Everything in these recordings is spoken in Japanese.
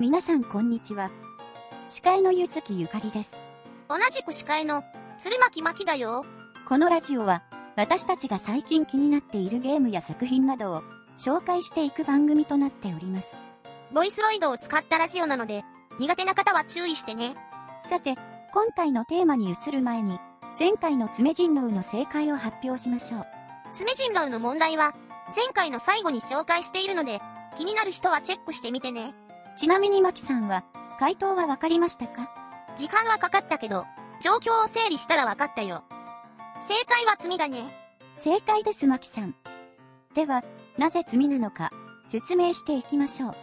皆さんこんにちは。司会のゆずきゆかりです。同じく司会の鶴巻まきだよ。このラジオは、私たちが最近気になっているゲームや作品などを紹介していく番組となっております。ボイスロイドを使ったラジオなので、苦手な方は注意してね。さて、今回のテーマに移る前に、前回の爪人狼の正解を発表しましょう。爪人狼の問題は、前回の最後に紹介しているので、気になる人はチェックしてみてね。ちなみにマキさんは、回答はわかりましたか？時間はかかったけど、状況を整理したらわかったよ。正解は罪だね。正解ですマキさん。では、なぜ罪なのか、説明していきましょう。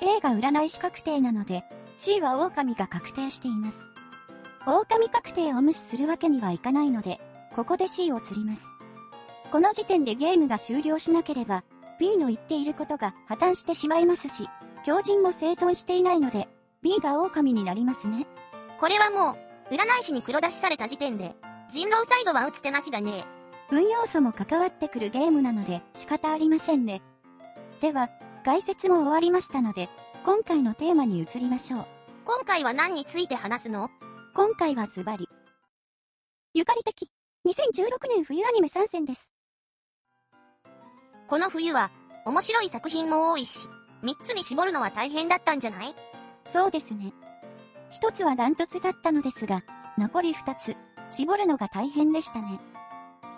A が占い師確定なので、C は狼が確定しています。狼確定を無視するわけにはいかないので、ここで C を釣ります。この時点でゲームが終了しなければ、B の言っていることが破綻してしまいますし、狂人も生存していないので、B が狼になりますね。これはもう、占い師に黒出しされた時点で、人狼サイドは打つ手なしだね。運要素も関わってくるゲームなので仕方ありませんね。では、解説も終わりましたので、今回のテーマに移りましょう。今回は何について話すの？今回はズバリ。ゆかり的、2016年冬アニメ参戦です。この冬は、面白い作品も多いし、3つに絞るのは大変だったんじゃない？そうですね。一つはダントツだったのですが、残り二つ、絞るのが大変でしたね。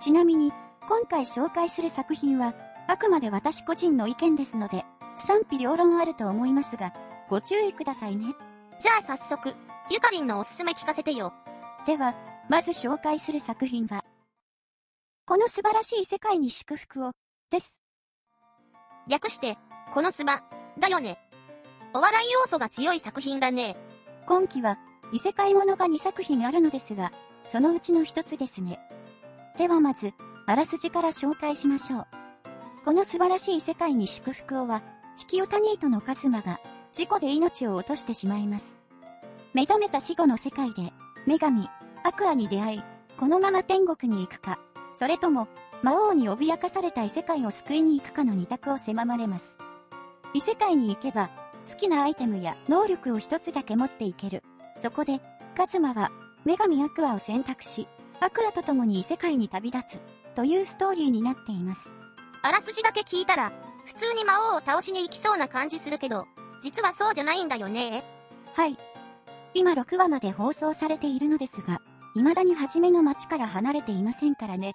ちなみに、今回紹介する作品は、あくまで私個人の意見ですので、賛否両論あると思いますが、ご注意くださいね。じゃあ早速、ゆかりんのおすすめ聞かせてよ。では、まず紹介する作品は、この素晴らしい世界に祝福を、です。略して、このスバ、だよね。お笑い要素が強い作品だね。今期は、異世界ものが2作品あるのですが、そのうちの一つですね。ではまず、あらすじから紹介しましょう。この素晴らしい世界に祝福をは、引きオタニートのカズマが、事故で命を落としてしまいます。目覚めた死後の世界で、女神、アクアに出会い、このまま天国に行くか、それとも、魔王に脅かされた異世界を救いに行くかの二択を迫まれます。異世界に行けば、好きなアイテムや能力を一つだけ持っていける。そこで、カズマは、女神アクアを選択し、アクアと共に異世界に旅立つ、というストーリーになっています。あらすじだけ聞いたら、普通に魔王を倒しに行きそうな感じするけど、実はそうじゃないんだよね。はい。今6話まで放送されているのですが、未だに初めの街から離れていませんからね。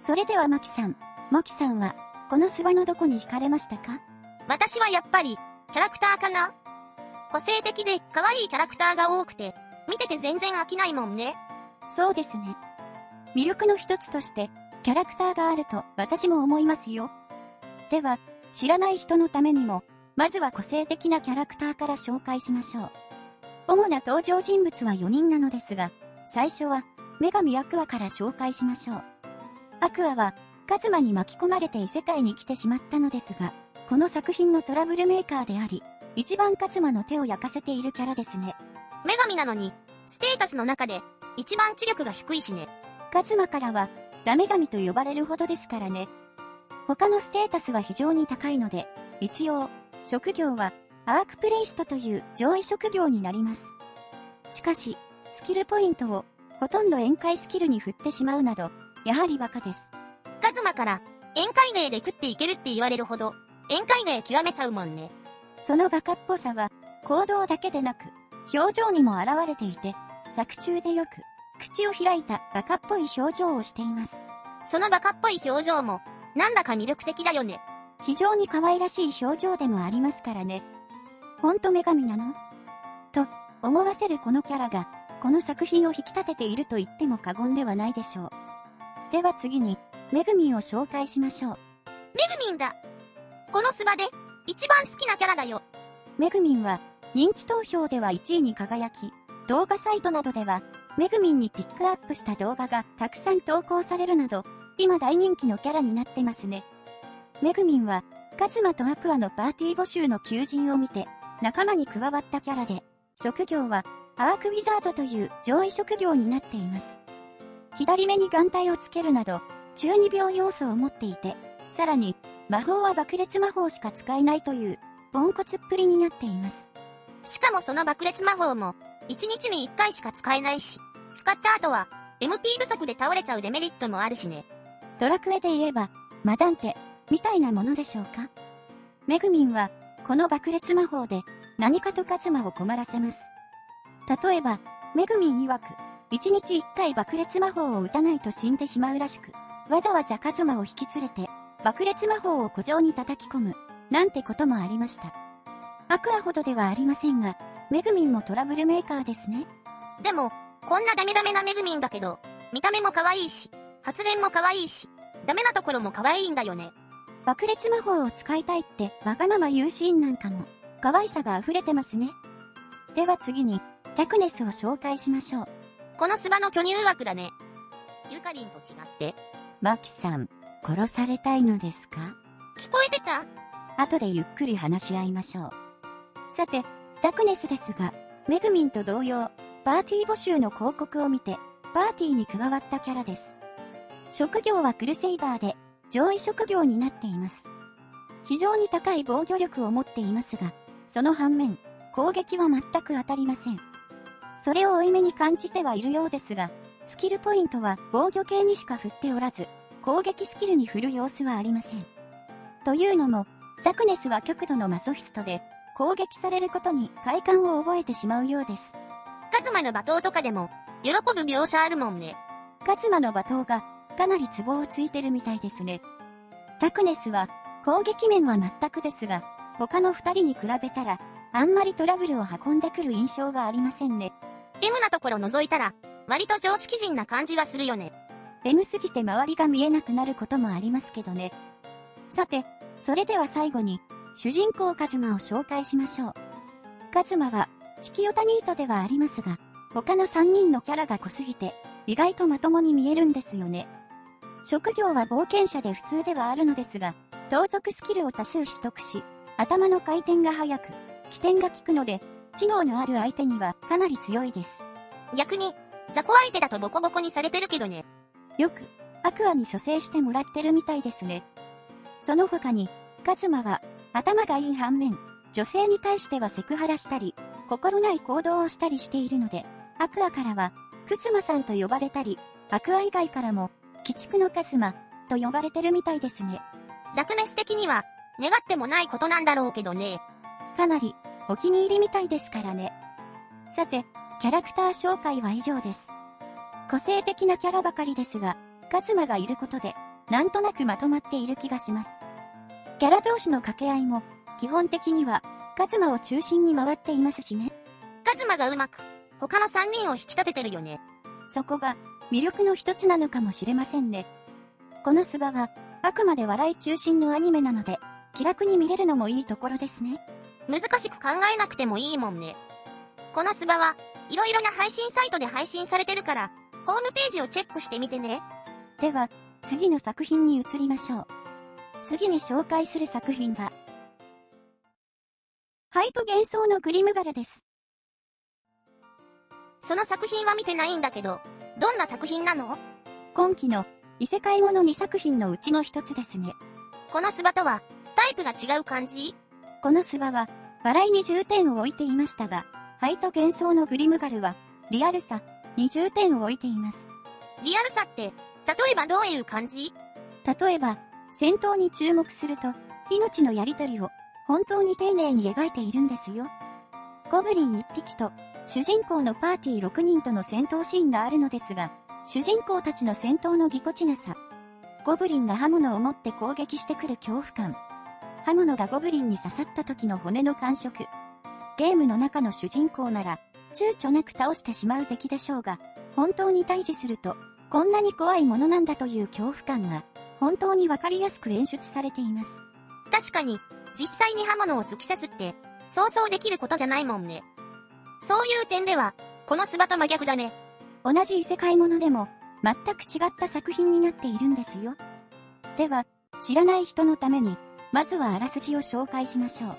それではマキさん、マキさんは、この諏訪のどこに惹かれましたか？私はやっぱり、キャラクターかな個性的で可愛いキャラクターが多くて、見てて全然飽きないもんね。そうですね。魅力の一つとして、キャラクターがあると私も思いますよ。では、知らない人のためにも、まずは個性的なキャラクターから紹介しましょう。主な登場人物は4人なのですが、最初は、女神アクアから紹介しましょう。アクアは、カズマに巻き込まれて異世界に来てしまったのですが、この作品のトラブルメーカーであり、一番カズマの手を焼かせているキャラですね。女神なのに、ステータスの中で、一番知力が低いしね。カズマからは、ダメ神と呼ばれるほどですからね。他のステータスは非常に高いので、一応、職業は、アークプレイストという上位職業になります。しかし、スキルポイントを、ほとんど宴会スキルに振ってしまうなど、やはりバカです。カズマから、宴会芸で食っていけるって言われるほど、宴会芸極めちゃうもんね。そのバカっぽさは、行動だけでなく、表情にも現れていて、作中でよく、口を開いたバカっぽい表情をしています。そのバカっぽい表情も、なんだか魅力的だよね。非常に可愛らしい表情でもありますからね。ほんと女神なの？と、思わせるこのキャラが、この作品を引き立てていると言っても過言ではないでしょう。では次に、メグミンを紹介しましょう。メグミンだこのスバで、一番好きなキャラだよ。メグミンは、人気投票では1位に輝き、動画サイトなどでは、メグミンにピックアップした動画がたくさん投稿されるなど、今大人気のキャラになってますね。メグミンは、カズマとアクアのパーティー募集の求人を見て、仲間に加わったキャラで、職業は、アークウィザードという上位職業になっています。左目に眼帯をつけるなど、中二病要素を持っていて、さらに、魔法は爆裂魔法しか使えないという、ポンコツっぷりになっています。しかもその爆裂魔法も、1日に1回しか使えないし、使った後は、MP 不足で倒れちゃうデメリットもあるしね。ドラクエで言えば、マダンテ、みたいなものでしょうか？メグミンは、この爆裂魔法で、何かとカズマを困らせます。例えば、メグミン曰く、1日1回爆裂魔法を打たないと死んでしまうらしく、わざわざカズマを引き連れて、爆裂魔法を古城に叩き込む、なんてこともありました。アクアほどではありませんが、メグミンもトラブルメーカーですね。でも、こんなダメダメなメグミンだけど、見た目も可愛いし、発言も可愛いし、ダメなところも可愛いんだよね。爆裂魔法を使いたいってわがまま言うシーンなんかも、可愛さが溢れてますね。では次に、ジャクネスを紹介しましょう。このスバの巨乳枠だね。ユカリンと違って。マキさん、殺されたいのですか？聞こえてた後でゆっくり話し合いましょう。さて、ダクネスですが、メグミンと同様、パーティー募集の広告を見て、パーティーに加わったキャラです。職業はクルセイダーで、上位職業になっています。非常に高い防御力を持っていますが、その反面、攻撃は全く当たりません。それを負い目に感じてはいるようですが、スキルポイントは防御系にしか振っておらず、攻撃スキルに振る様子はありません。というのも、ダクネスは極度のマソフィストで、攻撃されることに快感を覚えてしまうようです。カズマの罵倒とかでも、喜ぶ描写あるもんね。カズマの罵倒が、かなりツボをついてるみたいですね。ダクネスは、攻撃面は全くですが、他の二人に比べたら、あんまりトラブルを運んでくる印象がありませんね。M なところ覗いたら、割と常識人な感じはするよね。M すぎて周りが見えなくなることもありますけどね。さて、それでは最後に、主人公カズマを紹介しましょう。カズマは、引きヨタニートではありますが、他の3人のキャラが濃すぎて、意外とまともに見えるんですよね。職業は冒険者で普通ではあるのですが、盗賊スキルを多数取得し、頭の回転が速く、起点が効くので、知能のある相手にはかなり強いです。逆に、雑魚相手だとボコボコにされてるけどね。よく、アクアに蘇生してもらってるみたいですね。その他に、カズマは、頭がいい反面、女性に対してはセクハラしたり、心ない行動をしたりしているので、アクアからは、クツマさんと呼ばれたり、アクア以外からも、鬼畜のカズマ、と呼ばれてるみたいですね。ラクメス的には、願ってもないことなんだろうけどね。かなり、お気に入りみたいですからね。さて、キャラクター紹介は以上です。個性的なキャラばかりですが、カズマがいることで、なんとなくまとまっている気がします。キャラ同士の掛け合いも、基本的には、カズマを中心に回っていますしね。カズマがうまく、他の3人を引き立ててるよね。そこが、魅力の一つなのかもしれませんね。このスバは、あくまで笑い中心のアニメなので、気楽に見れるのもいいところですね。難しく考えなくてもいいもんね。このスバは、いろいろな配信サイトで配信されてるから、ホームページをチェックしてみてね。では、次の作品に移りましょう。次に紹介する作品が、ハイト幻想のグリムガルです。その作品は見てないんだけど、どんな作品なの？今期の異世界もの2作品のうちの一つですね。このスバとは、タイプが違う感じ？このスバは、笑いに重点を置いていましたが、ハイト幻想のグリムガルは、リアルさに重点を置いています。リアルさって、例えばどういう感じ？例えば、戦闘に注目すると、命のやりとりを本当に丁寧に描いているんですよ。ゴブリン1匹と、主人公のパーティー6人との戦闘シーンがあるのですが、主人公たちの戦闘のぎこちなさ。ゴブリンが刃物を持って攻撃してくる恐怖感。刃物がゴブリンに刺さった時の骨の感触。ゲームの中の主人公なら、躊躇なく倒してしまう敵でしょうが、本当に対峙すると、こんなに怖いものなんだという恐怖感が、本当にわかりやすく演出されています。確かに、実際に刃物を突き刺すって、想像できることじゃないもんね。そういう点では、このスバと真逆だね。同じ異世界ものでも、全く違った作品になっているんですよ。では、知らない人のために、まずはあらすじを紹介しましょう。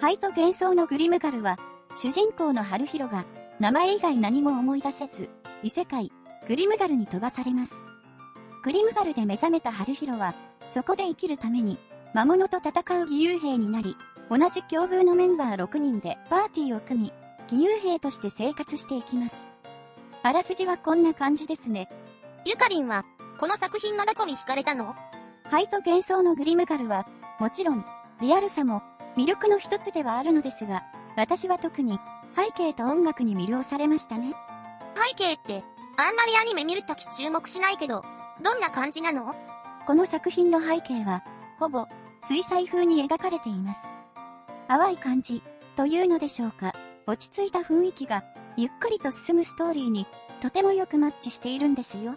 ハイト幻想のグリムガルは、主人公のハルヒロが、名前以外何も思い出せず、異世界、グリムガルに飛ばされます。グリムガルで目覚めたハルヒロは、そこで生きるために、魔物と戦う義勇兵になり、同じ境遇のメンバー6人でパーティーを組み、義勇兵として生活していきます。あらすじはこんな感じですね。ゆかりんは、この作品のどこに惹かれたの？灰と幻想のグリムガルは、もちろん、リアルさも魅力の一つではあるのですが、私は特に背景と音楽に魅了されましたね。背景って、あんまりアニメ見るとき注目しないけど、どんな感じなの？この作品の背景は、ほぼ、水彩風に描かれています。淡い感じ、というのでしょうか。落ち着いた雰囲気が、ゆっくりと進むストーリーに、とてもよくマッチしているんですよ。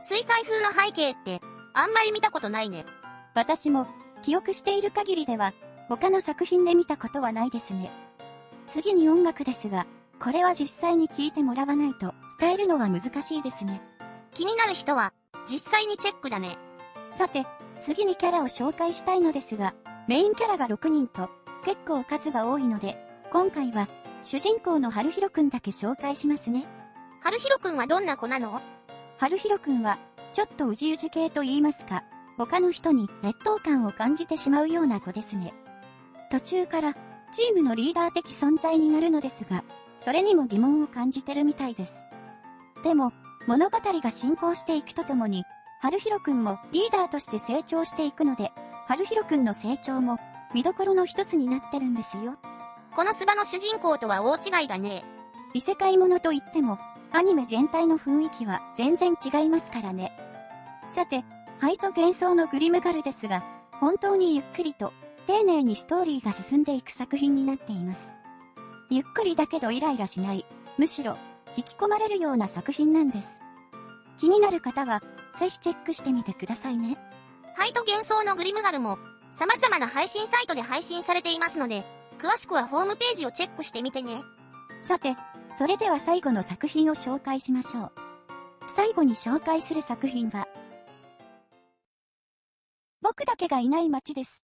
水彩風の背景って、あんまり見たことないね。私も、記憶している限りでは、他の作品で見たことはないですね。次に音楽ですが、これは実際に聴いてもらわないと伝えるのは難しいですね。気になる人は、実際にチェックだね。さて、次にキャラを紹介したいのですが、メインキャラが6人と結構数が多いので、今回は主人公の春広くんだけ紹介しますね。春広くんはどんな子なの？春広くんは、ちょっとうじうじ系と言いますか、他の人に劣等感を感じてしまうような子ですね。途中からチームのリーダー的存在になるのですが、それにも疑問を感じてるみたいです。でも、物語が進行していくとともに、春広くんもリーダーとして成長していくので、春広くんの成長も見どころの一つになってるんですよ。このスバの主人公とは大違いだね。異世界ものといっても、アニメ全体の雰囲気は全然違いますからね。さて、灰と幻想のグリムガルですが、本当にゆっくりと、丁寧にストーリーが進んでいく作品になっています。ゆっくりだけどイライラしない、むしろ、引き込まれるような作品なんです。気になる方は、ぜひチェックしてみてくださいね。灰と幻想のグリムガルも、様々な配信サイトで配信されていますので、詳しくはホームページをチェックしてみてね。さて、それでは最後の作品を紹介しましょう。最後に紹介する作品は、僕だけがいない街です。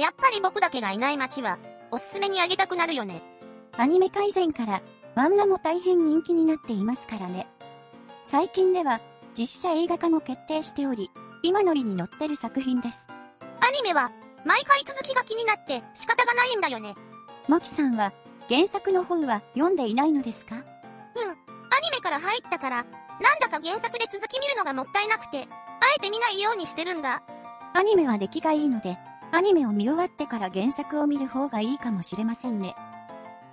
やっぱり僕だけがいない街は、おすすめにあげたくなるよね。アニメ改善から、漫画も大変人気になっていますからね。最近では、実写映画化も決定しており、今のりに載ってる作品です。アニメは、毎回続きが気になって仕方がないんだよね。マキさんは、原作の本は読んでいないのですか？うん。アニメから入ったから、なんだか原作で続き見るのがもったいなくて、あえて見ないようにしてるんだ。アニメは出来がいいので、アニメを見終わってから原作を見る方がいいかもしれませんね。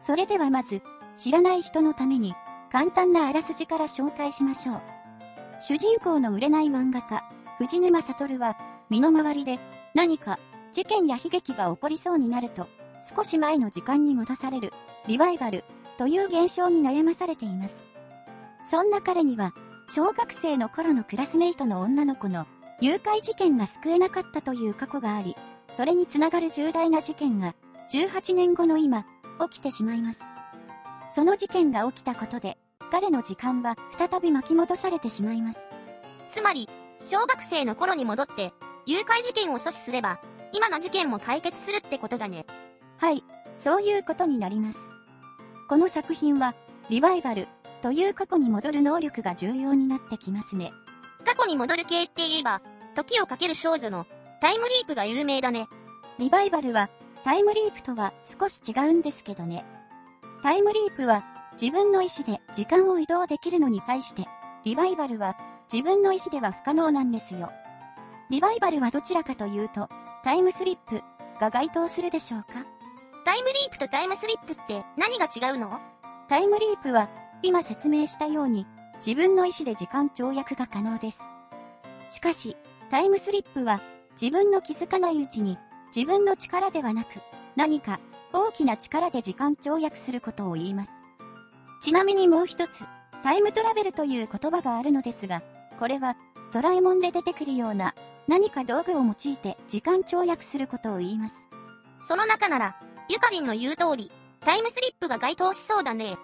それではまず、知らない人のために、簡単なあらすじから紹介しましょう。主人公の売れない漫画家、藤沼悟は、身の回りで、何か、事件や悲劇が起こりそうになると、少し前の時間に戻される、リバイバル、という現象に悩まされています。そんな彼には、小学生の頃のクラスメイトの女の子の誘拐事件が救えなかったという過去があり、それにつながる重大な事件が、18年後の今、起きてしまいます。その事件が起きたことで、彼の時間は再び巻き戻されてしまいます。つまり、小学生の頃に戻って、誘拐事件を阻止すれば、今の事件も解決するってことだね。はい、そういうことになります。この作品は、リバイバル、という過去に戻る能力が重要になってきますね。過去に戻る系って言えば、時をかける少女のタイムリープが有名だね。リバイバルは、タイムリープとは少し違うんですけどね。タイムリープは、自分の意思で時間を移動できるのに対して、リバイバルは、自分の意思では不可能なんですよ。リバイバルはどちらかというと、タイムスリップが該当するでしょうか？タイムリープとタイムスリップって何が違うの？タイムリープは、今説明したように、自分の意思で時間跳躍が可能です。しかし、タイムスリップは、自分の気づかないうちに、自分の力ではなく、何か、大きな力で時間跳躍することを言います。ちなみにもう一つ、タイムトラベルという言葉があるのですが、これは、ドラえもんで出てくるような、何か道具を用いて時間跳躍することを言います。その中なら、ゆかりんの言う通り、タイムスリップが該当しそうだね。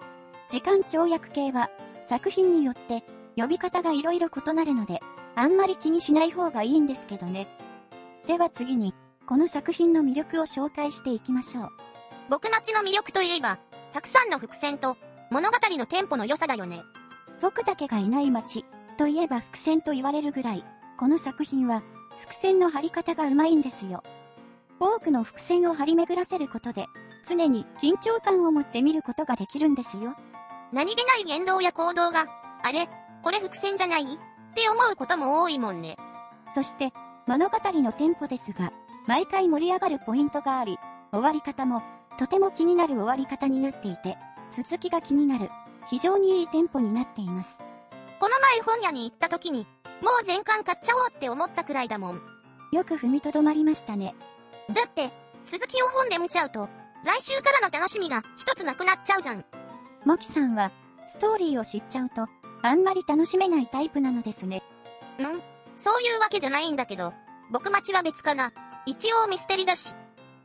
時間跳躍系は、作品によって、呼び方が色々異なるので、あんまり気にしない方がいいんですけどね。では次に、この作品の魅力を紹介していきましょう。僕待ちの魅力といえば、たくさんの伏線と、物語のテンポの良さだよね。僕だけがいない街、といえば伏線と言われるぐらい、この作品は、伏線の張り方がうまいんですよ。多くの伏線を張り巡らせることで、常に緊張感を持って見ることができるんですよ。何気ない言動や行動が、あれ、これ伏線じゃないって思うことも多いもんね。そして、物語のテンポですが、毎回盛り上がるポイントがあり、終わり方も、とても気になる終わり方になっていて、続きが気になる、非常にいいテンポになっています。この前本屋に行った時に、もう全巻買っちゃおうって思ったくらいだもん。よく踏みとどまりましたね。だって、続きを本で見ちゃうと、来週からの楽しみが一つなくなっちゃうじゃん。モキさんは、ストーリーを知っちゃうと、あんまり楽しめないタイプなのですね。んそういうわけじゃないんだけど、僕待ちは別かな。一応ミステリだし。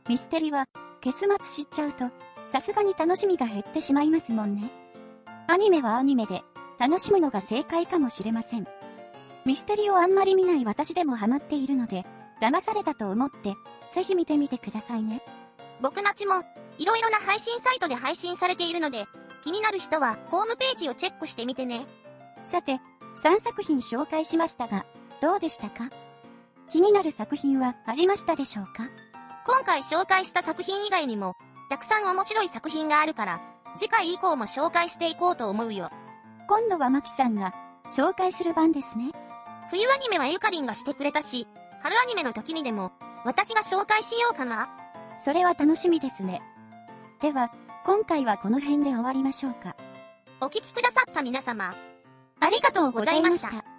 ミステリは、結末知っちゃうと、さすがに楽しみが減ってしまいますもんね。アニメはアニメで、楽しむのが正解かもしれません。ミステリをあんまり見ない私でもハマっているので、騙されたと思って、ぜひ見てみてくださいね。僕待ちも、いろいろな配信サイトで配信されているので、気になる人はホームページをチェックしてみてね。さて、3作品紹介しましたが、どうでしたか？気になる作品はありましたでしょうか？今回紹介した作品以外にも、たくさん面白い作品があるから、次回以降も紹介していこうと思うよ。今度はマキさんが紹介する番ですね。冬アニメはゆかりんがしてくれたし、春アニメの時にでも、私が紹介しようかな。それは楽しみですね。では、今回はこの辺で終わりましょうか。お聞きくださった皆様、ありがとうございました。